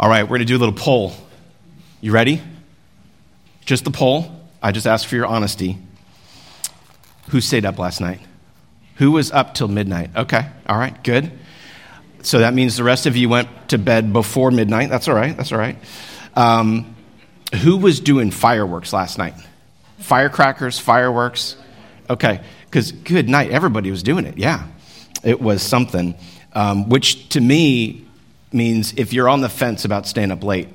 All right, we're going to do a little poll. You ready? Just the poll. I just ask for your honesty. Who stayed up last night? Who was up till midnight? Okay, all right, good. So that means the rest of you went to bed before midnight. That's all right, that's all right. Um, who was doing fireworks last night? Firecrackers, fireworks? Okay, because good night, everybody was doing it. Yeah, it was something. Um, which to me means if you're on the fence about staying up late,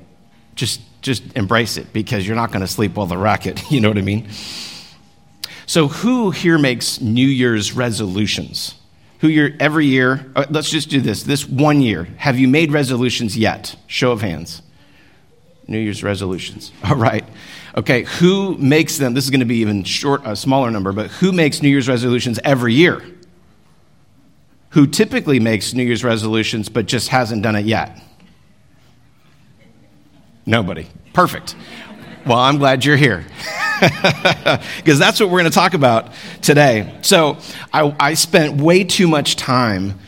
just just embrace it because you're not going to sleep while the racket. You know what I mean? So, who here makes New Year's resolutions? Who year every year? Uh, let's just do this. This one year, have you made resolutions yet? Show of hands. New Year's resolutions. All right. Okay. Who makes them? This is going to be even short, a smaller number, but who makes New Year's resolutions every year? Who typically makes New Year's resolutions but just hasn't done it yet? Nobody. Perfect. Well, I'm glad you're here. Because that's what we're going to talk about today. So, I, I, spent way too much time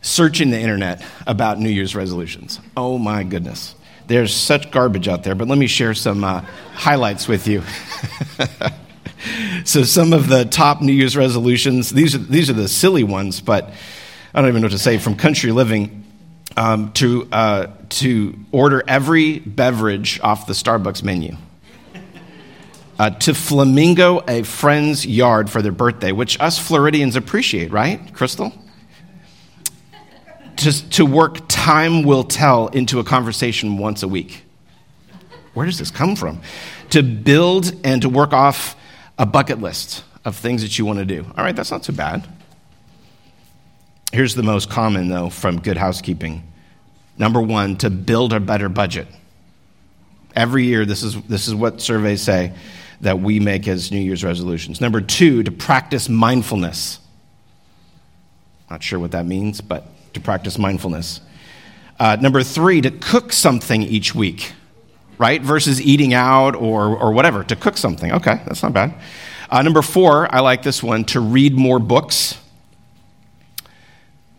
searching the internet about New Year's resolutions. Oh my goodness. There's such garbage out there, but let me share some uh, highlights with you. so, some of the top New Year's resolutions, these are, these are the silly ones, but I don't even know what to say, from country living um, to, uh, to order every beverage off the Starbucks menu. Uh, to flamingo a friend's yard for their birthday, which us Floridians appreciate, right, Crystal? To, to work time will tell into a conversation once a week. Where does this come from? To build and to work off a bucket list of things that you want to do. All right, that's not too bad. Here's the most common, though, from Good Housekeeping. Number one, to build a better budget. Every year, this is, this is what surveys say that we make as New Year's resolutions. Number two, to practice mindfulness. Not sure what that means, but to practice mindfulness. Uh, number three, to cook something each week, right? Versus eating out or, or whatever, to cook something. Okay, that's not bad. Uh, number four, I like this one, to read more books.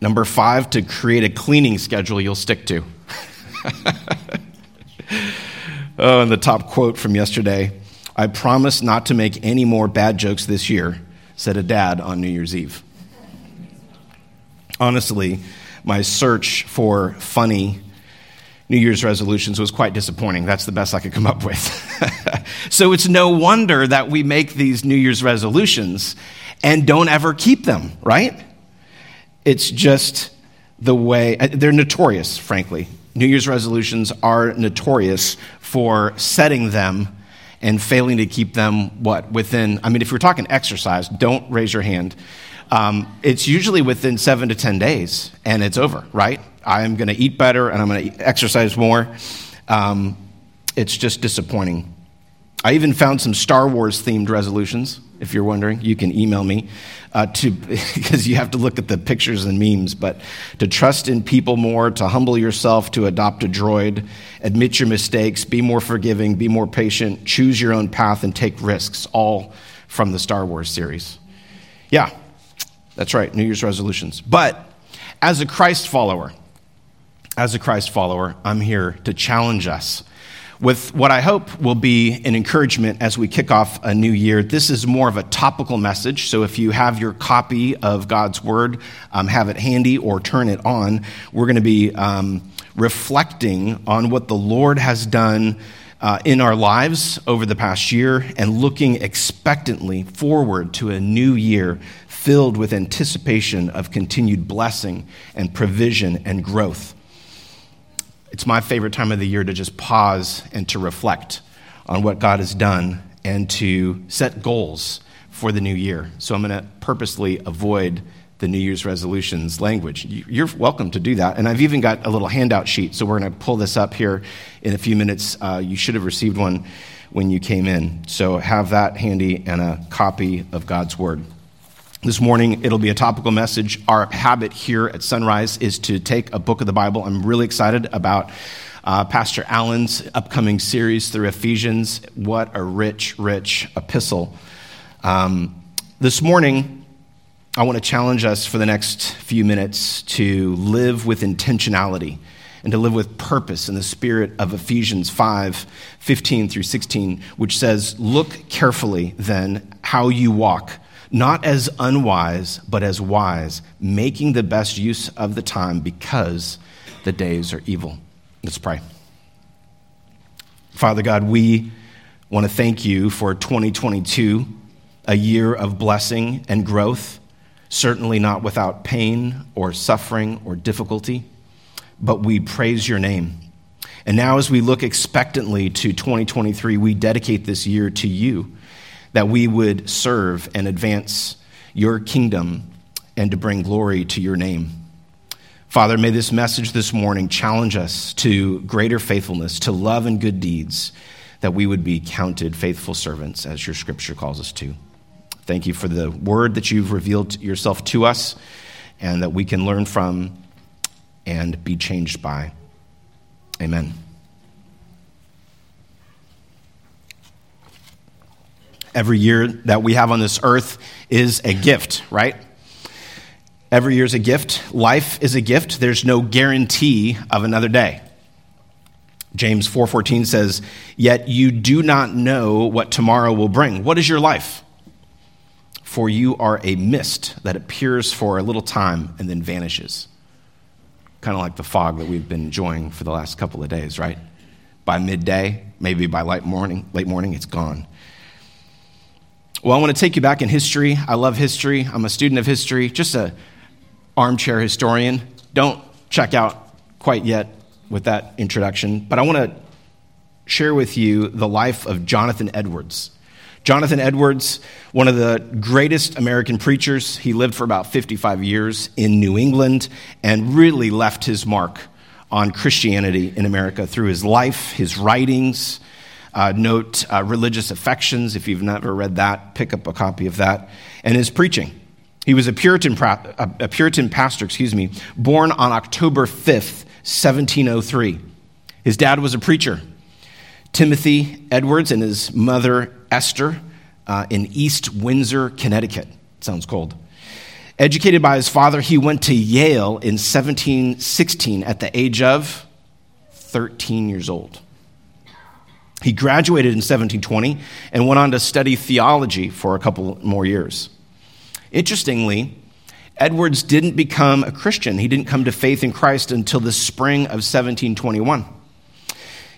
Number five, to create a cleaning schedule you'll stick to. oh, and the top quote from yesterday I promise not to make any more bad jokes this year, said a dad on New Year's Eve. Honestly, my search for funny New Year's resolutions was quite disappointing. That's the best I could come up with. so it's no wonder that we make these New Year's resolutions and don't ever keep them, right? It's just the way, uh, they're notorious, frankly. New Year's resolutions are notorious for setting them and failing to keep them, what, within, I mean, if you're talking exercise, don't raise your hand. Um, it's usually within seven to 10 days and it's over, right? I'm going to eat better and I'm going to exercise more. Um, it's just disappointing. I even found some Star Wars themed resolutions. If you're wondering, you can email me uh, to because you have to look at the pictures and memes. But to trust in people more, to humble yourself, to adopt a droid, admit your mistakes, be more forgiving, be more patient, choose your own path, and take risks. All from the Star Wars series. Yeah, that's right. New Year's resolutions. But as a Christ follower, as a Christ follower, I'm here to challenge us with what I hope will be an encouragement as we kick off a new year. This is more of a topical message, so if you have your copy of God's Word, um, have it handy or turn it on. We're going to be um, reflecting on what the Lord has done. Uh, in our lives over the past year and looking expectantly forward to a new year filled with anticipation of continued blessing and provision and growth. It's my favorite time of the year to just pause and to reflect on what God has done and to set goals for the new year. So I'm going to purposely avoid the New Year's resolutions language. You're welcome to do that. And I've even got a little handout sheet. So we're going to pull this up here in a few minutes. Uh, you should have received one when you came in. So have that handy and a copy of God's Word. This morning, it'll be a topical message. Our habit here at Sunrise is to take a book of the Bible. I'm really excited about uh, Pastor Allen's upcoming series through Ephesians. What a rich, rich epistle. Um, this morning, I want to challenge us for the next few minutes to live with intentionality and to live with purpose in the spirit of Ephesians 5 15 through 16, which says, Look carefully then how you walk, not as unwise, but as wise, making the best use of the time because the days are evil. Let's pray. Father God, we want to thank you for 2022, a year of blessing and growth, certainly not without pain or suffering or difficulty but we praise your name. And now, as we look expectantly to 2023, we dedicate this year to you that we would serve and advance your kingdom and to bring glory to your name. Father, may this message this morning challenge us to greater faithfulness, to love and good deeds, that we would be counted faithful servants, as your scripture calls us to. Thank you for the word that you've revealed yourself to us and that we can learn from and be changed by. Amen. Every year that we have on this earth is a gift, right? Every year is a gift. Life is a gift. There's no guarantee of another day. James 4:14 says, "Yet you do not know what tomorrow will bring." What is your life? For you are a mist that appears for a little time and then vanishes kind of like the fog that we've been enjoying for the last couple of days, right? By midday, maybe by late morning, late morning, it's gone. Well, I want to take you back in history. I love history. I'm a student of history, just a armchair historian. Don't check out quite yet with that introduction, but I want to share with you the life of Jonathan Edwards. Jonathan Edwards, one of the greatest American preachers, he lived for about 55 years in New England and really left his mark on Christianity in America through his life, his writings. Uh, note uh, Religious Affections. If you've never read that, pick up a copy of that. And his preaching. He was a Puritan, a Puritan pastor, excuse me, born on October 5th, 1703. His dad was a preacher. Timothy Edwards and his mother Esther uh, in East Windsor, Connecticut. Sounds cold. Educated by his father, he went to Yale in 1716 at the age of 13 years old. He graduated in 1720 and went on to study theology for a couple more years. Interestingly, Edwards didn't become a Christian. He didn't come to faith in Christ until the spring of 1721.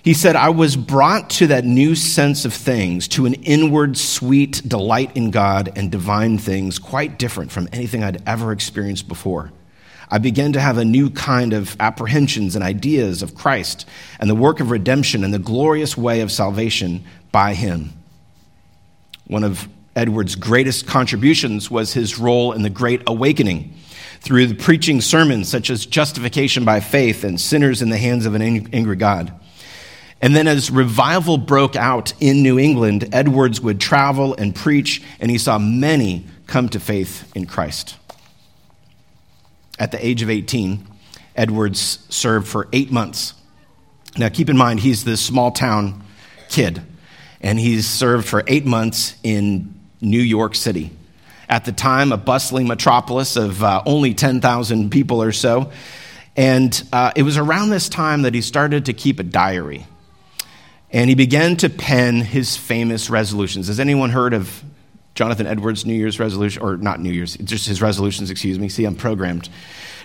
He said, I was brought to that new sense of things, to an inward sweet delight in God and divine things, quite different from anything I'd ever experienced before. I began to have a new kind of apprehensions and ideas of Christ and the work of redemption and the glorious way of salvation by Him. One of Edwards' greatest contributions was his role in the Great Awakening through the preaching sermons such as Justification by Faith and Sinners in the Hands of an Angry God. And then, as revival broke out in New England, Edwards would travel and preach, and he saw many come to faith in Christ. At the age of 18, Edwards served for eight months. Now, keep in mind, he's this small town kid, and he's served for eight months in New York City. At the time, a bustling metropolis of uh, only 10,000 people or so. And uh, it was around this time that he started to keep a diary and he began to pen his famous resolutions. Has anyone heard of Jonathan Edwards' New Year's resolution, or not New Year's, just his resolutions, excuse me. See, I'm programmed.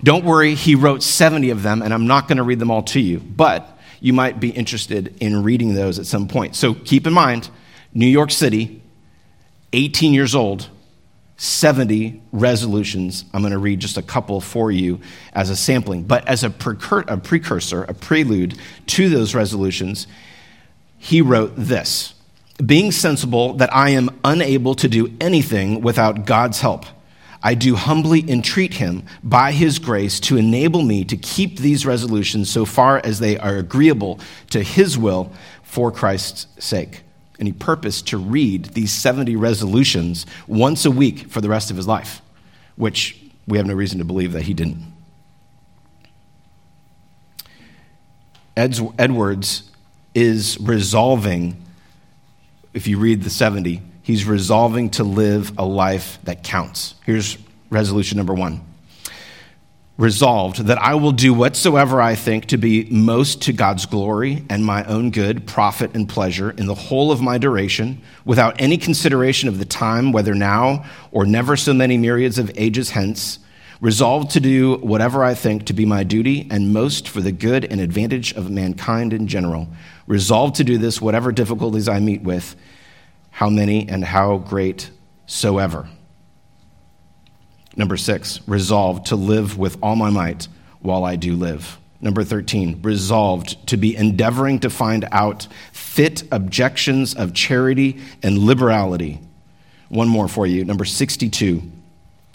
Don't worry, he wrote 70 of them, and I'm not going to read them all to you, but you might be interested in reading those at some point. So keep in mind, New York City, 18 years old, 70 resolutions. I'm going to read just a couple for you as a sampling. But as a, precur- a precursor, a prelude to those resolutions, he wrote this Being sensible that I am unable to do anything without God's help, I do humbly entreat him by his grace to enable me to keep these resolutions so far as they are agreeable to his will for Christ's sake. And he purposed to read these 70 resolutions once a week for the rest of his life, which we have no reason to believe that he didn't. Edwards is resolving, if you read the 70, he's resolving to live a life that counts. Here's resolution number one. Resolved that I will do whatsoever I think to be most to God's glory and my own good, profit, and pleasure in the whole of my duration, without any consideration of the time, whether now or never so many myriads of ages hence, resolved to do whatever I think to be my duty and most for the good and advantage of mankind in general, resolved to do this whatever difficulties I meet with, how many and how great soever. Number six, resolved to live with all my might while I do live. Number 13, resolved to be endeavoring to find out fit objections of charity and liberality. One more for you. Number 62,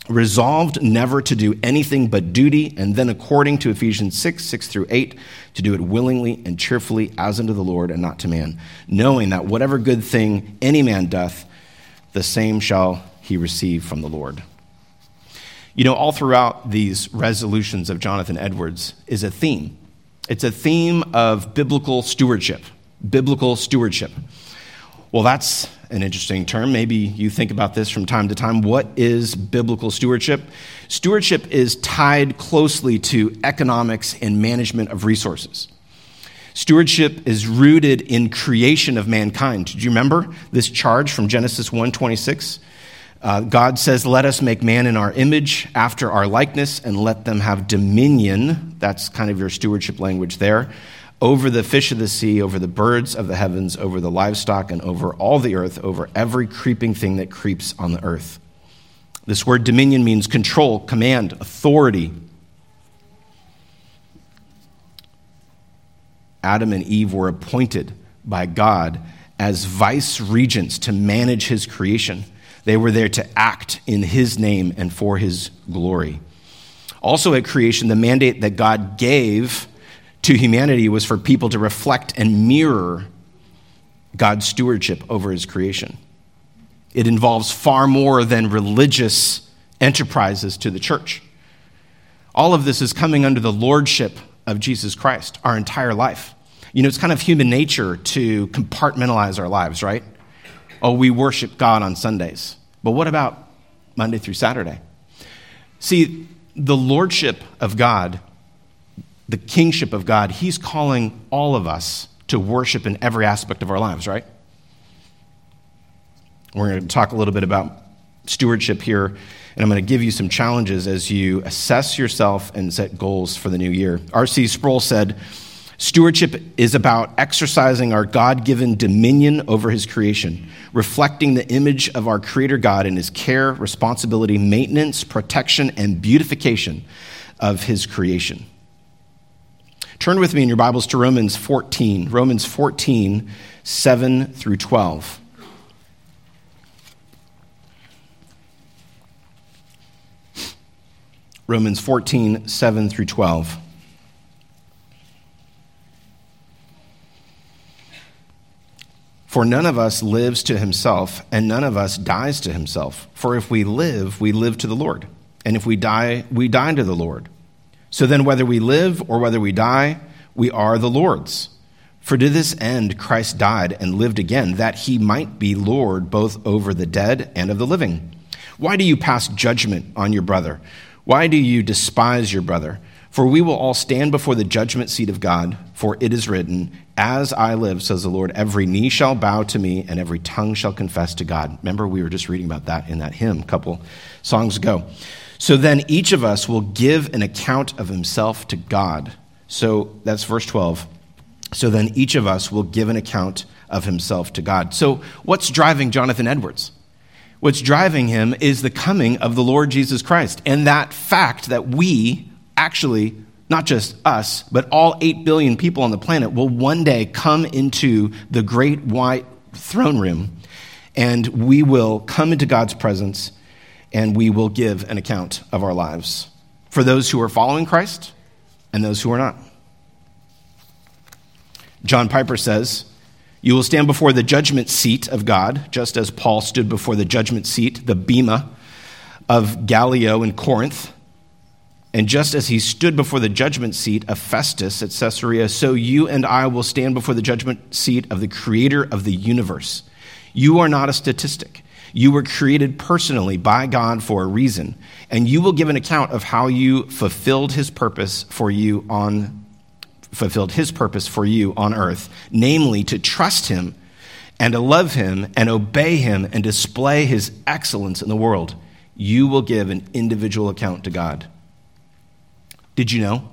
resolved never to do anything but duty, and then according to Ephesians 6 6 through 8, to do it willingly and cheerfully as unto the Lord and not to man, knowing that whatever good thing any man doth, the same shall he receive from the Lord. You know, all throughout these resolutions of Jonathan Edwards is a theme. It's a theme of biblical stewardship. Biblical stewardship. Well, that's an interesting term. Maybe you think about this from time to time. What is biblical stewardship? Stewardship is tied closely to economics and management of resources. Stewardship is rooted in creation of mankind. Do you remember this charge from Genesis 1:26? Uh, God says, Let us make man in our image, after our likeness, and let them have dominion. That's kind of your stewardship language there. Over the fish of the sea, over the birds of the heavens, over the livestock, and over all the earth, over every creeping thing that creeps on the earth. This word dominion means control, command, authority. Adam and Eve were appointed by God as vice regents to manage his creation. They were there to act in his name and for his glory. Also, at creation, the mandate that God gave to humanity was for people to reflect and mirror God's stewardship over his creation. It involves far more than religious enterprises to the church. All of this is coming under the lordship of Jesus Christ our entire life. You know, it's kind of human nature to compartmentalize our lives, right? oh, we worship God on Sundays. But what about Monday through Saturday? See, the lordship of God, the kingship of God, He's calling all of us to worship in every aspect of our lives, right? We're going to talk a little bit about stewardship here, and I'm going to give you some challenges as you assess yourself and set goals for the new year. R.C. Sproul said, Stewardship is about exercising our God given dominion over his creation, reflecting the image of our Creator God in his care, responsibility, maintenance, protection, and beautification of his creation. Turn with me in your Bibles to Romans 14, Romans 14, 7 through 12. Romans 14, 7 through 12. For none of us lives to himself, and none of us dies to himself. For if we live, we live to the Lord. And if we die, we die to the Lord. So then, whether we live or whether we die, we are the Lord's. For to this end Christ died and lived again, that he might be Lord both over the dead and of the living. Why do you pass judgment on your brother? Why do you despise your brother? For we will all stand before the judgment seat of God, for it is written, As I live, says the Lord, every knee shall bow to me, and every tongue shall confess to God. Remember, we were just reading about that in that hymn a couple songs ago. So then each of us will give an account of himself to God. So that's verse 12. So then each of us will give an account of himself to God. So what's driving Jonathan Edwards? What's driving him is the coming of the Lord Jesus Christ and that fact that we actually, not just us, but all 8 billion people on the planet will one day come into the great white throne room and we will come into God's presence and we will give an account of our lives for those who are following Christ and those who are not. John Piper says, You will stand before the judgment seat of God, just as Paul stood before the judgment seat, the bema of Gallio in Corinth. And just as he stood before the judgment seat of Festus at Caesarea, so you and I will stand before the judgment seat of the creator of the universe. You are not a statistic. You were created personally by God for a reason, and you will give an account of how you fulfilled his purpose for you on fulfilled his purpose for you on earth, namely to trust him and to love him and obey him and display his excellence in the world. You will give an individual account to God. Did you know?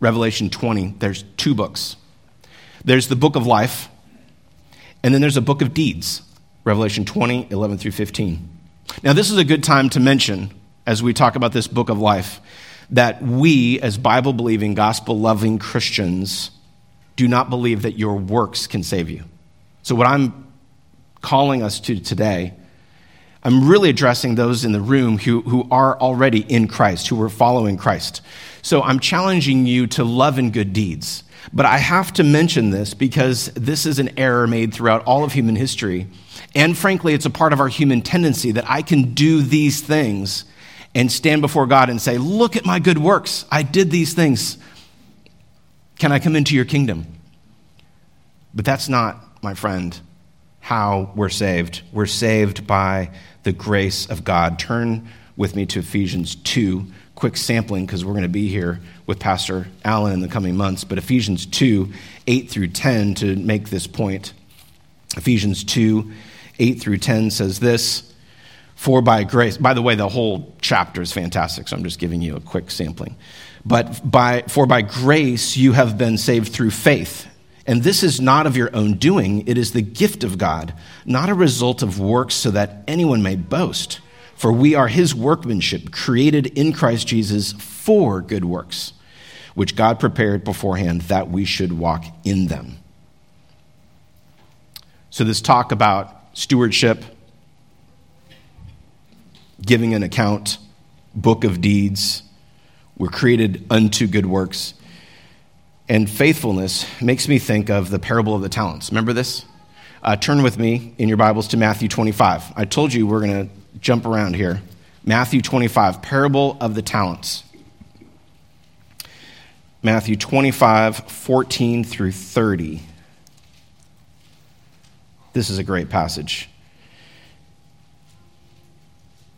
Revelation 20, there's two books. There's the book of life, and then there's a book of deeds. Revelation 20, 11 through 15. Now, this is a good time to mention, as we talk about this book of life, that we, as Bible believing, gospel loving Christians, do not believe that your works can save you. So, what I'm calling us to today, I'm really addressing those in the room who, who are already in Christ, who are following Christ. So, I'm challenging you to love and good deeds. But I have to mention this because this is an error made throughout all of human history. And frankly, it's a part of our human tendency that I can do these things and stand before God and say, Look at my good works. I did these things. Can I come into your kingdom? But that's not, my friend, how we're saved. We're saved by the grace of God. Turn with me to Ephesians 2. Quick sampling because we're going to be here with Pastor Allen in the coming months. But Ephesians 2, 8 through 10, to make this point. Ephesians 2, 8 through 10 says this. For by grace, by the way, the whole chapter is fantastic, so I'm just giving you a quick sampling. But by, for by grace you have been saved through faith. And this is not of your own doing, it is the gift of God, not a result of works so that anyone may boast. For we are his workmanship, created in Christ Jesus for good works, which God prepared beforehand that we should walk in them. So, this talk about stewardship, giving an account, book of deeds. We're created unto good works. And faithfulness makes me think of the parable of the talents. Remember this? Uh, turn with me in your Bibles to Matthew 25. I told you we're going to jump around here. Matthew 25, parable of the talents. Matthew 25, 14 through 30. This is a great passage.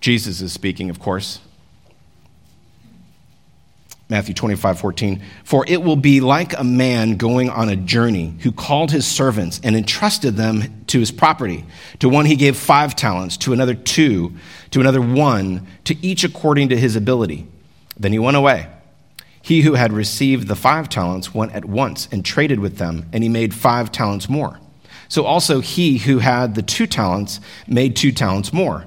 Jesus is speaking, of course. Matthew 25, 14. For it will be like a man going on a journey who called his servants and entrusted them to his property. To one he gave five talents, to another two, to another one, to each according to his ability. Then he went away. He who had received the five talents went at once and traded with them, and he made five talents more. So also he who had the two talents made two talents more.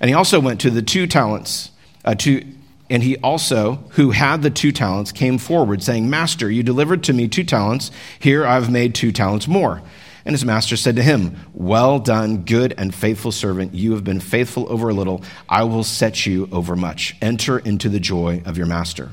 And he also went to the two talents, uh, to, and he also, who had the two talents, came forward, saying, Master, you delivered to me two talents. Here I've made two talents more. And his master said to him, Well done, good and faithful servant. You have been faithful over a little. I will set you over much. Enter into the joy of your master.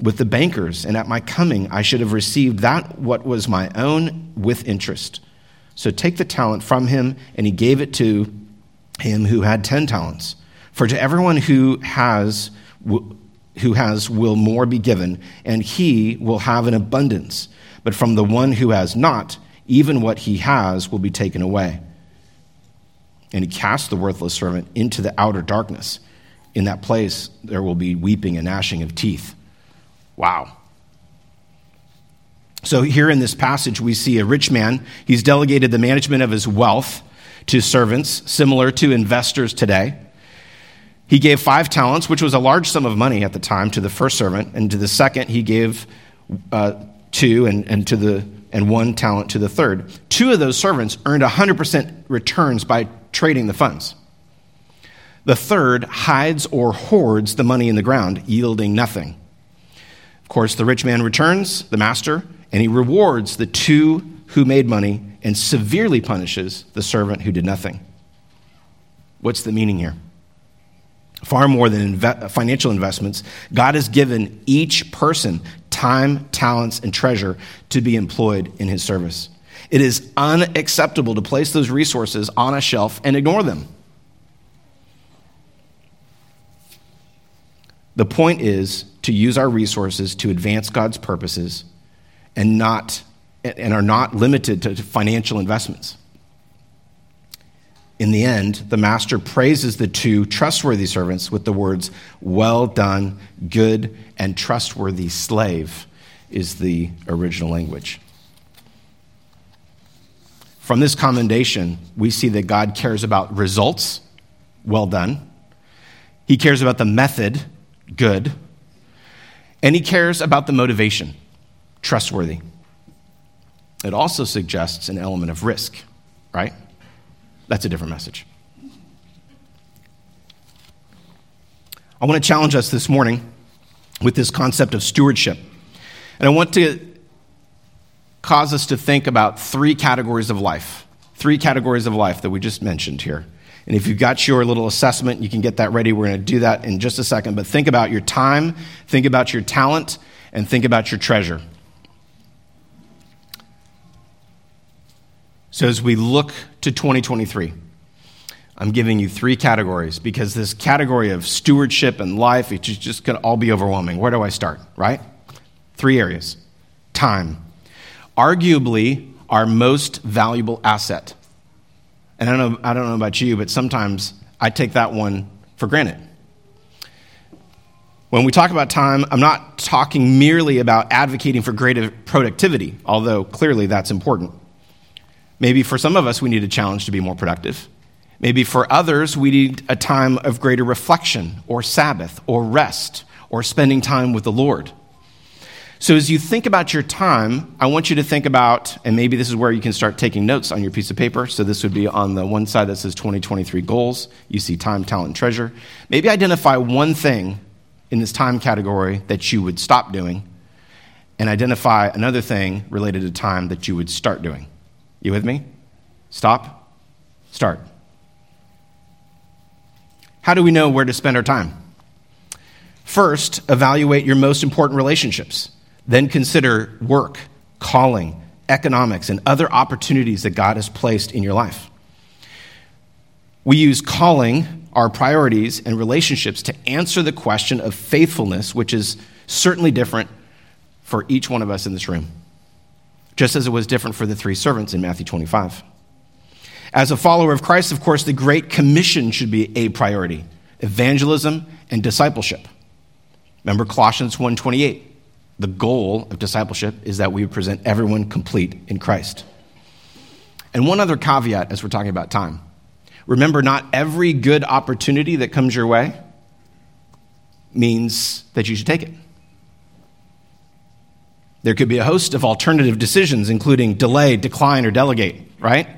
with the bankers, and at my coming I should have received that what was my own with interest. So take the talent from him, and he gave it to him who had ten talents. For to everyone who has, who has will more be given, and he will have an abundance. But from the one who has not, even what he has will be taken away. And he cast the worthless servant into the outer darkness. In that place there will be weeping and gnashing of teeth. Wow. So, here in this passage, we see a rich man. He's delegated the management of his wealth to servants, similar to investors today. He gave five talents, which was a large sum of money at the time, to the first servant, and to the second, he gave uh, two, and, and, to the, and one talent to the third. Two of those servants earned 100% returns by trading the funds. The third hides or hoards the money in the ground, yielding nothing. Of course, the rich man returns, the master, and he rewards the two who made money and severely punishes the servant who did nothing. What's the meaning here? Far more than inve- financial investments, God has given each person time, talents, and treasure to be employed in his service. It is unacceptable to place those resources on a shelf and ignore them. The point is to use our resources to advance God's purposes and not and are not limited to financial investments. In the end, the master praises the two trustworthy servants with the words, Well done, good and trustworthy slave, is the original language. From this commendation, we see that God cares about results, well done. He cares about the method, good. And he cares about the motivation, trustworthy. It also suggests an element of risk, right? That's a different message. I want to challenge us this morning with this concept of stewardship. And I want to cause us to think about three categories of life. Three categories of life that we just mentioned here. And if you've got your little assessment, you can get that ready. We're going to do that in just a second. But think about your time, think about your talent, and think about your treasure. So, as we look to 2023, I'm giving you three categories because this category of stewardship and life, it's just going to all be overwhelming. Where do I start, right? Three areas. Time. Arguably, our most valuable asset. And I don't, know, I don't know about you, but sometimes I take that one for granted. When we talk about time, I'm not talking merely about advocating for greater productivity, although clearly that's important. Maybe for some of us, we need a challenge to be more productive. Maybe for others, we need a time of greater reflection or Sabbath or rest or spending time with the Lord. So, as you think about your time, I want you to think about, and maybe this is where you can start taking notes on your piece of paper. So, this would be on the one side that says 2023 goals. You see time, talent, treasure. Maybe identify one thing in this time category that you would stop doing, and identify another thing related to time that you would start doing. You with me? Stop, start. How do we know where to spend our time? First, evaluate your most important relationships. Then consider work, calling, economics, and other opportunities that God has placed in your life. We use calling, our priorities, and relationships to answer the question of faithfulness, which is certainly different for each one of us in this room just as it was different for the three servants in Matthew 25. As a follower of Christ, of course, the Great Commission should be a priority evangelism and discipleship. Remember Colossians 1:28. The goal of discipleship is that we would present everyone complete in Christ. And one other caveat as we're talking about time. Remember, not every good opportunity that comes your way means that you should take it. There could be a host of alternative decisions, including delay, decline, or delegate, right?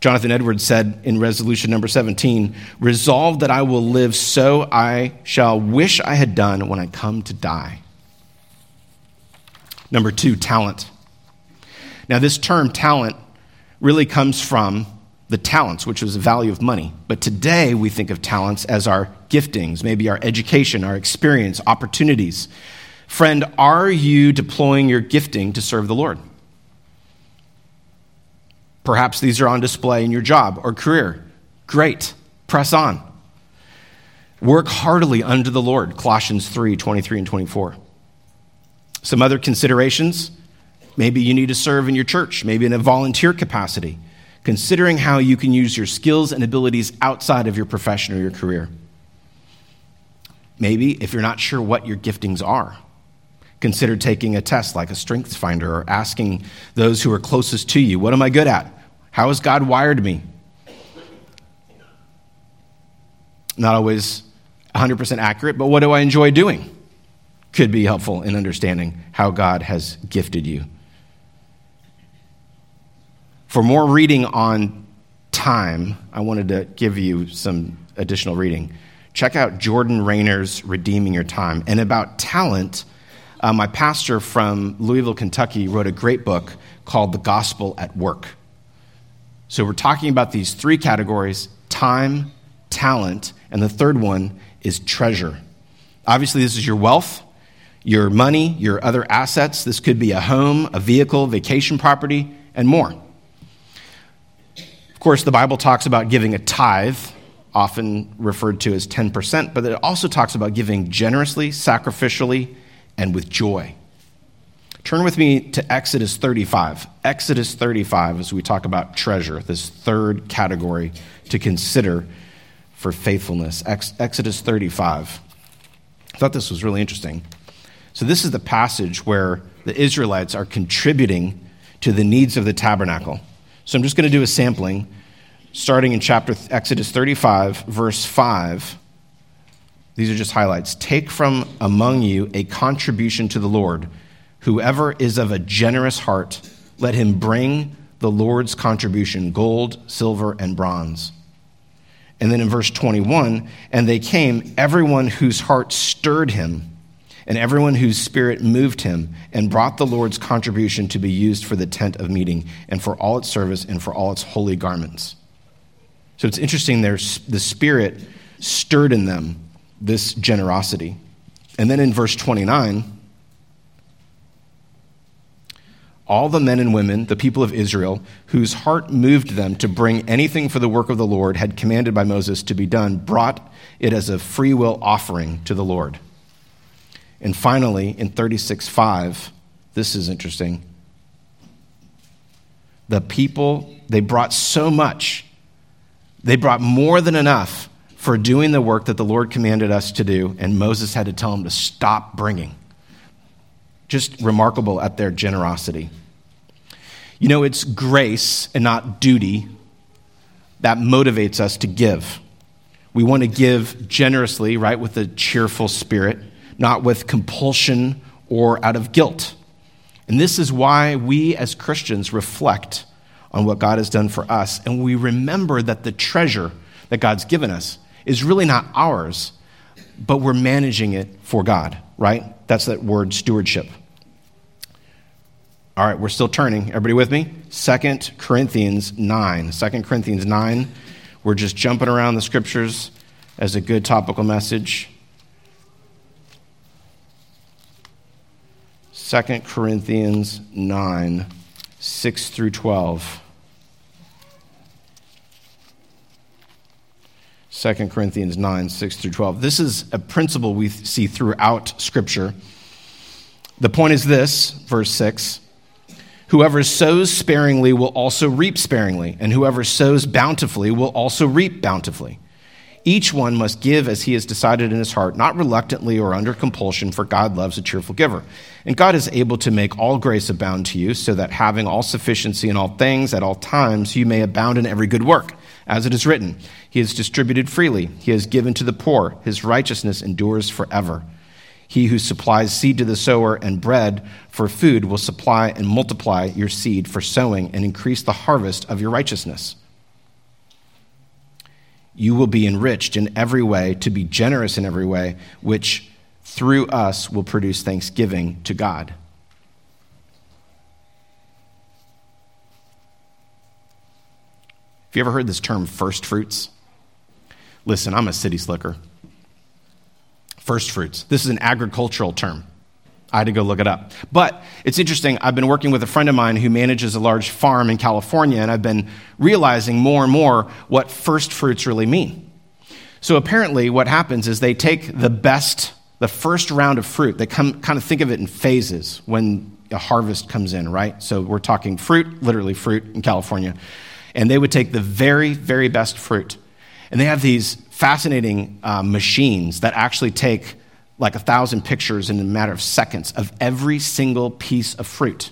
Jonathan Edwards said in resolution number 17 Resolve that I will live so I shall wish I had done when I come to die. Number two, talent. Now, this term talent really comes from the talents, which was the value of money. But today we think of talents as our giftings, maybe our education, our experience, opportunities. Friend, are you deploying your gifting to serve the Lord? Perhaps these are on display in your job or career. Great. Press on. Work heartily unto the Lord. Colossians 3 23 and 24. Some other considerations. Maybe you need to serve in your church, maybe in a volunteer capacity, considering how you can use your skills and abilities outside of your profession or your career. Maybe if you're not sure what your giftings are, consider taking a test like a strengths finder or asking those who are closest to you, What am I good at? How has God wired me? Not always 100% accurate, but what do I enjoy doing? Could be helpful in understanding how God has gifted you. For more reading on time, I wanted to give you some additional reading. Check out Jordan Raynor's Redeeming Your Time. And about talent, uh, my pastor from Louisville, Kentucky, wrote a great book called The Gospel at Work. So we're talking about these three categories time, talent, and the third one is treasure. Obviously, this is your wealth, your money, your other assets. This could be a home, a vehicle, vacation property, and more. Of course, the Bible talks about giving a tithe, often referred to as 10%, but it also talks about giving generously, sacrificially, and with joy. Turn with me to Exodus 35. Exodus 35, as we talk about treasure, this third category to consider for faithfulness. Ex- Exodus 35. I thought this was really interesting. So, this is the passage where the Israelites are contributing to the needs of the tabernacle. So, I'm just going to do a sampling starting in chapter Exodus 35, verse 5. These are just highlights. Take from among you a contribution to the Lord. Whoever is of a generous heart, let him bring the Lord's contribution gold, silver, and bronze. And then in verse 21, and they came, everyone whose heart stirred him, and everyone whose spirit moved him, and brought the Lord's contribution to be used for the tent of meeting, and for all its service, and for all its holy garments. So it's interesting, there's, the Spirit stirred in them this generosity. And then in verse 29, all the men and women, the people of Israel, whose heart moved them to bring anything for the work of the Lord had commanded by Moses to be done, brought it as a free will offering to the Lord. And finally, in 36:5, this is interesting. The people, they brought so much they brought more than enough for doing the work that the Lord commanded us to do, and Moses had to tell them to stop bringing. Just remarkable at their generosity. You know, it's grace and not duty that motivates us to give. We want to give generously, right, with a cheerful spirit, not with compulsion or out of guilt. And this is why we as Christians reflect on what God has done for us. And we remember that the treasure that God's given us is really not ours, but we're managing it for God, right? That's that word stewardship. All right, we're still turning. Everybody with me? Second Corinthians 9. 2 Corinthians 9. We're just jumping around the scriptures as a good topical message. 2 Corinthians 9, 6 through 12. 2 Corinthians 9, 6 through 12. This is a principle we see throughout Scripture. The point is this, verse 6 Whoever sows sparingly will also reap sparingly, and whoever sows bountifully will also reap bountifully. Each one must give as he has decided in his heart, not reluctantly or under compulsion, for God loves a cheerful giver. And God is able to make all grace abound to you, so that having all sufficiency in all things at all times, you may abound in every good work. As it is written, He has distributed freely, He has given to the poor, His righteousness endures forever. He who supplies seed to the sower and bread for food will supply and multiply your seed for sowing and increase the harvest of your righteousness. You will be enriched in every way, to be generous in every way, which through us will produce thanksgiving to God. Have you ever heard this term first fruits? Listen, I'm a city slicker. First fruits. This is an agricultural term. I had to go look it up. But it's interesting. I've been working with a friend of mine who manages a large farm in California, and I've been realizing more and more what first fruits really mean. So apparently, what happens is they take the best, the first round of fruit, they come, kind of think of it in phases when a harvest comes in, right? So we're talking fruit, literally fruit in California and they would take the very, very best fruit. And they have these fascinating uh, machines that actually take like a thousand pictures in a matter of seconds of every single piece of fruit.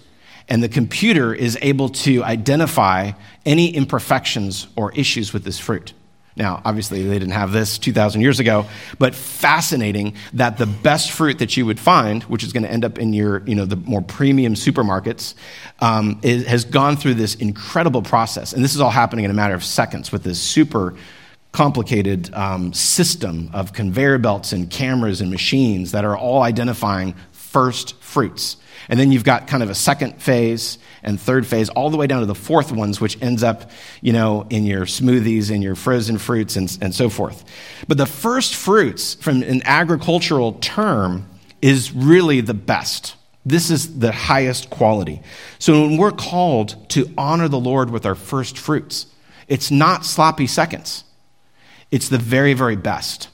And the computer is able to identify any imperfections or issues with this fruit. Now, obviously, they didn't have this 2,000 years ago, but fascinating that the best fruit that you would find, which is going to end up in your, you know, the more premium supermarkets, um, is, has gone through this incredible process. And this is all happening in a matter of seconds with this super complicated um, system of conveyor belts and cameras and machines that are all identifying first fruits. And then you've got kind of a second phase and third phase, all the way down to the fourth ones, which ends up, you know, in your smoothies and your frozen fruits and, and so forth. But the first fruits, from an agricultural term, is really the best. This is the highest quality. So when we're called to honor the Lord with our first fruits, it's not sloppy seconds. It's the very, very best.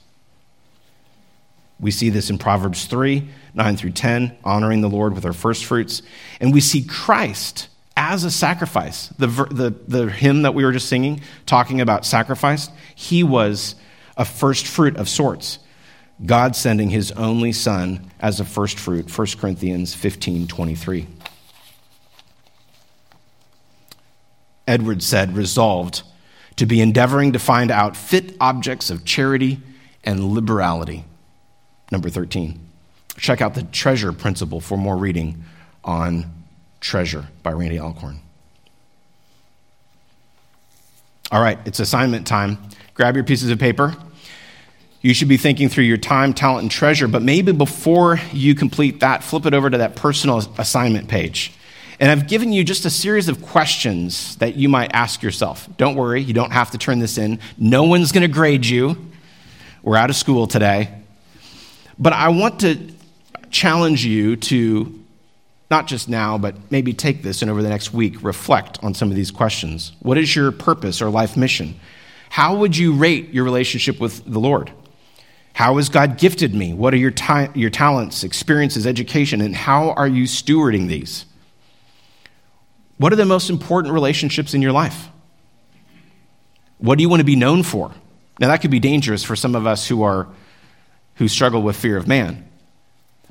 We see this in Proverbs 3 9 through 10, honoring the Lord with our first fruits. And we see Christ as a sacrifice. The, the, the hymn that we were just singing, talking about sacrifice, he was a first fruit of sorts. God sending his only son as a first fruit, 1 Corinthians 15 23. Edwards said, resolved to be endeavoring to find out fit objects of charity and liberality. Number 13. Check out the treasure principle for more reading on treasure by Randy Alcorn. All right, it's assignment time. Grab your pieces of paper. You should be thinking through your time, talent, and treasure, but maybe before you complete that, flip it over to that personal assignment page. And I've given you just a series of questions that you might ask yourself. Don't worry, you don't have to turn this in. No one's going to grade you. We're out of school today. But I want to challenge you to not just now, but maybe take this and over the next week reflect on some of these questions. What is your purpose or life mission? How would you rate your relationship with the Lord? How has God gifted me? What are your, ta- your talents, experiences, education, and how are you stewarding these? What are the most important relationships in your life? What do you want to be known for? Now, that could be dangerous for some of us who, are, who struggle with fear of man.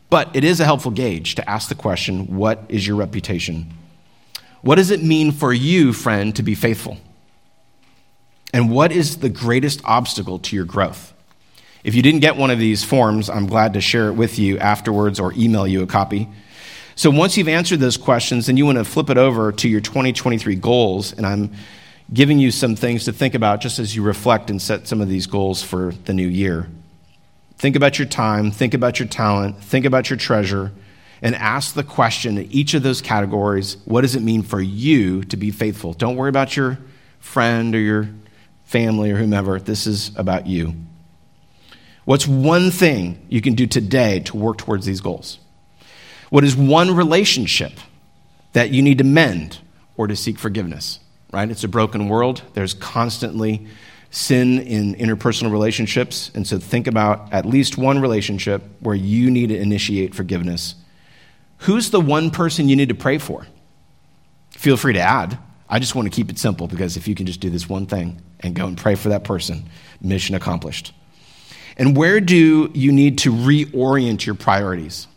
But it is a helpful gauge to ask the question what is your reputation? What does it mean for you, friend, to be faithful? And what is the greatest obstacle to your growth? If you didn't get one of these forms, I'm glad to share it with you afterwards or email you a copy. So once you've answered those questions, then you want to flip it over to your 2023 goals. And I'm giving you some things to think about just as you reflect and set some of these goals for the new year. Think about your time, think about your talent, think about your treasure, and ask the question in each of those categories what does it mean for you to be faithful? Don't worry about your friend or your family or whomever. This is about you. What's one thing you can do today to work towards these goals? What is one relationship that you need to mend or to seek forgiveness? Right? It's a broken world. There's constantly sin in interpersonal relationships. And so think about at least one relationship where you need to initiate forgiveness. Who's the one person you need to pray for? Feel free to add. I just want to keep it simple because if you can just do this one thing and go and pray for that person, mission accomplished. And where do you need to reorient your priorities?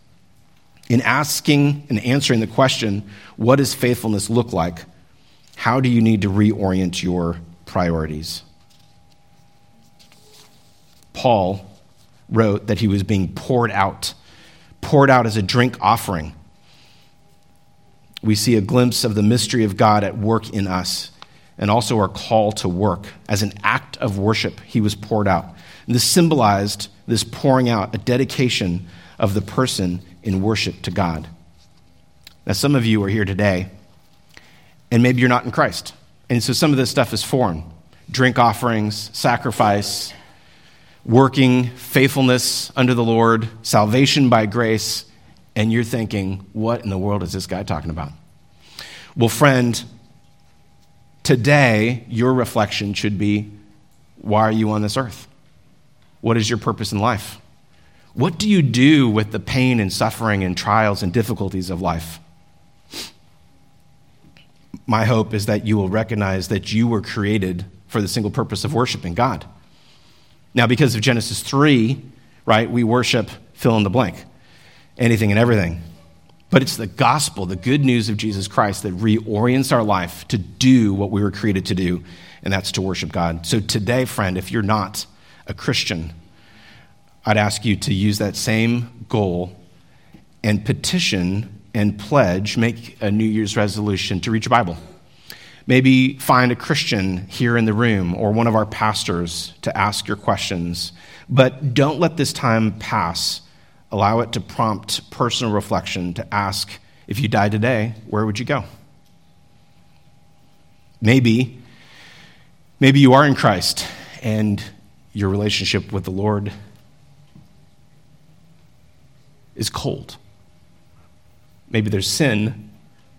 In asking and answering the question, what does faithfulness look like? How do you need to reorient your priorities? Paul wrote that he was being poured out, poured out as a drink offering. We see a glimpse of the mystery of God at work in us and also our call to work. As an act of worship, he was poured out. And this symbolized this pouring out, a dedication of the person in worship to God. Now, some of you are here today, and maybe you're not in Christ. And so some of this stuff is foreign drink offerings, sacrifice, working, faithfulness under the Lord, salvation by grace, and you're thinking, what in the world is this guy talking about? Well, friend, today your reflection should be why are you on this earth? What is your purpose in life? What do you do with the pain and suffering and trials and difficulties of life? My hope is that you will recognize that you were created for the single purpose of worshiping God. Now, because of Genesis 3, right, we worship fill in the blank, anything and everything. But it's the gospel, the good news of Jesus Christ, that reorients our life to do what we were created to do, and that's to worship God. So today, friend, if you're not a Christian, I'd ask you to use that same goal and petition and pledge, make a New Year's resolution to read your Bible. Maybe find a Christian here in the room or one of our pastors to ask your questions. But don't let this time pass. Allow it to prompt personal reflection to ask if you died today, where would you go? Maybe, maybe you are in Christ and your relationship with the Lord is cold. Maybe there's sin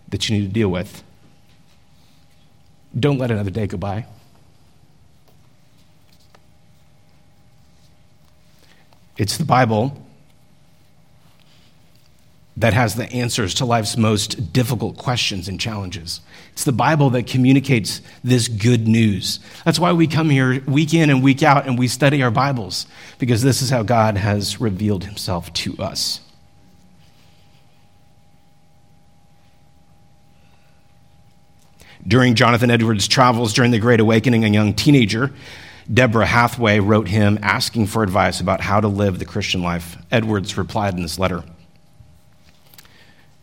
that you need to deal with. Don't let another day go by. It's the Bible that has the answers to life's most difficult questions and challenges. It's the Bible that communicates this good news. That's why we come here week in and week out and we study our Bibles, because this is how God has revealed himself to us. During Jonathan Edwards' travels during the Great Awakening, a young teenager, Deborah Hatheway, wrote him asking for advice about how to live the Christian life. Edwards replied in this letter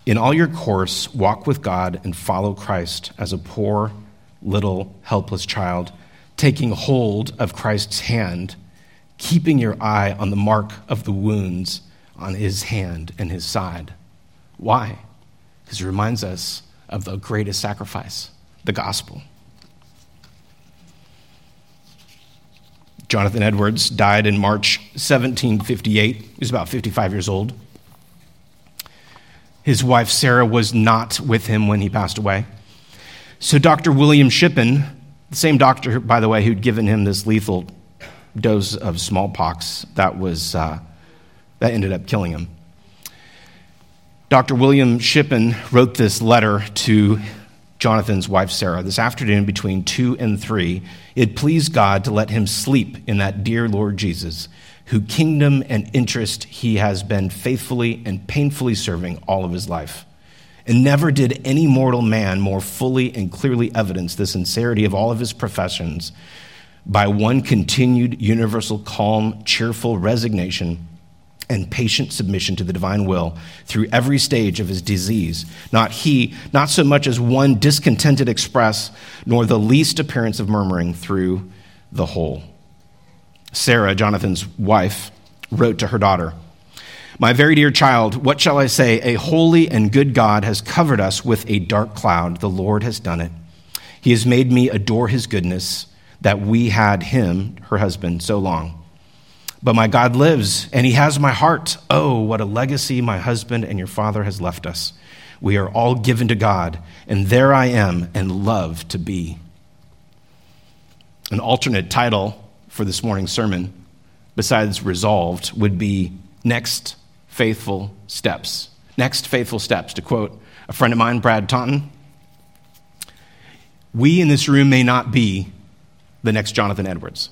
In all your course, walk with God and follow Christ as a poor, little, helpless child, taking hold of Christ's hand, keeping your eye on the mark of the wounds on his hand and his side. Why? Because it reminds us of the greatest sacrifice the gospel. Jonathan Edwards died in March 1758. He was about 55 years old. His wife Sarah was not with him when he passed away. So Dr. William Shippen, the same doctor, by the way, who'd given him this lethal dose of smallpox that was uh, that ended up killing him. Dr. William Shippen wrote this letter to Jonathan's wife Sarah, this afternoon between 2 and 3, it pleased God to let him sleep in that dear Lord Jesus, whose kingdom and interest he has been faithfully and painfully serving all of his life. And never did any mortal man more fully and clearly evidence the sincerity of all of his professions by one continued universal calm, cheerful resignation and patient submission to the divine will through every stage of his disease. Not he, not so much as one discontented express, nor the least appearance of murmuring through the whole. Sarah, Jonathan's wife, wrote to her daughter My very dear child, what shall I say? A holy and good God has covered us with a dark cloud. The Lord has done it. He has made me adore his goodness that we had him, her husband, so long. But my God lives, and he has my heart. Oh, what a legacy my husband and your father has left us. We are all given to God, and there I am and love to be. An alternate title for this morning's sermon, besides resolved, would be Next Faithful Steps. Next Faithful Steps, to quote a friend of mine, Brad Taunton. We in this room may not be the next Jonathan Edwards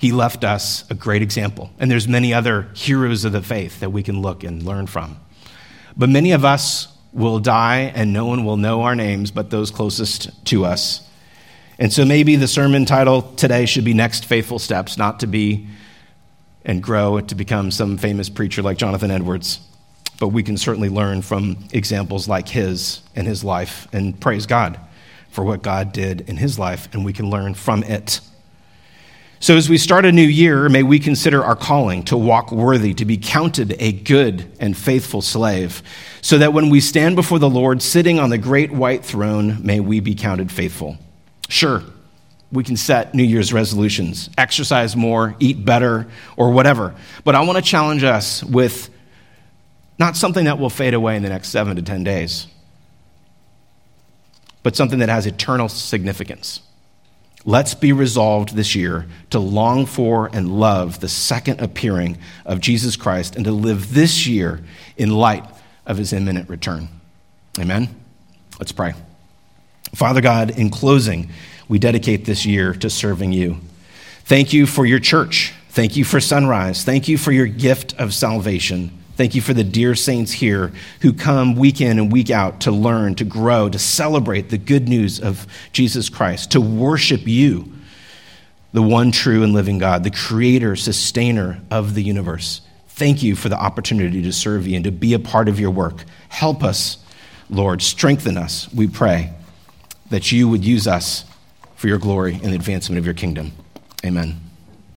he left us a great example. And there's many other heroes of the faith that we can look and learn from. But many of us will die and no one will know our names but those closest to us. And so maybe the sermon title today should be Next Faithful Steps, not to be and grow to become some famous preacher like Jonathan Edwards. But we can certainly learn from examples like his and his life and praise God for what God did in his life, and we can learn from it. So, as we start a new year, may we consider our calling to walk worthy, to be counted a good and faithful slave, so that when we stand before the Lord sitting on the great white throne, may we be counted faithful. Sure, we can set New Year's resolutions, exercise more, eat better, or whatever. But I want to challenge us with not something that will fade away in the next seven to 10 days, but something that has eternal significance. Let's be resolved this year to long for and love the second appearing of Jesus Christ and to live this year in light of his imminent return. Amen? Let's pray. Father God, in closing, we dedicate this year to serving you. Thank you for your church. Thank you for sunrise. Thank you for your gift of salvation. Thank you for the dear saints here who come week in and week out to learn, to grow, to celebrate the good news of Jesus Christ, to worship you, the one true and living God, the creator, sustainer of the universe. Thank you for the opportunity to serve you and to be a part of your work. Help us, Lord. Strengthen us, we pray, that you would use us for your glory and the advancement of your kingdom. Amen.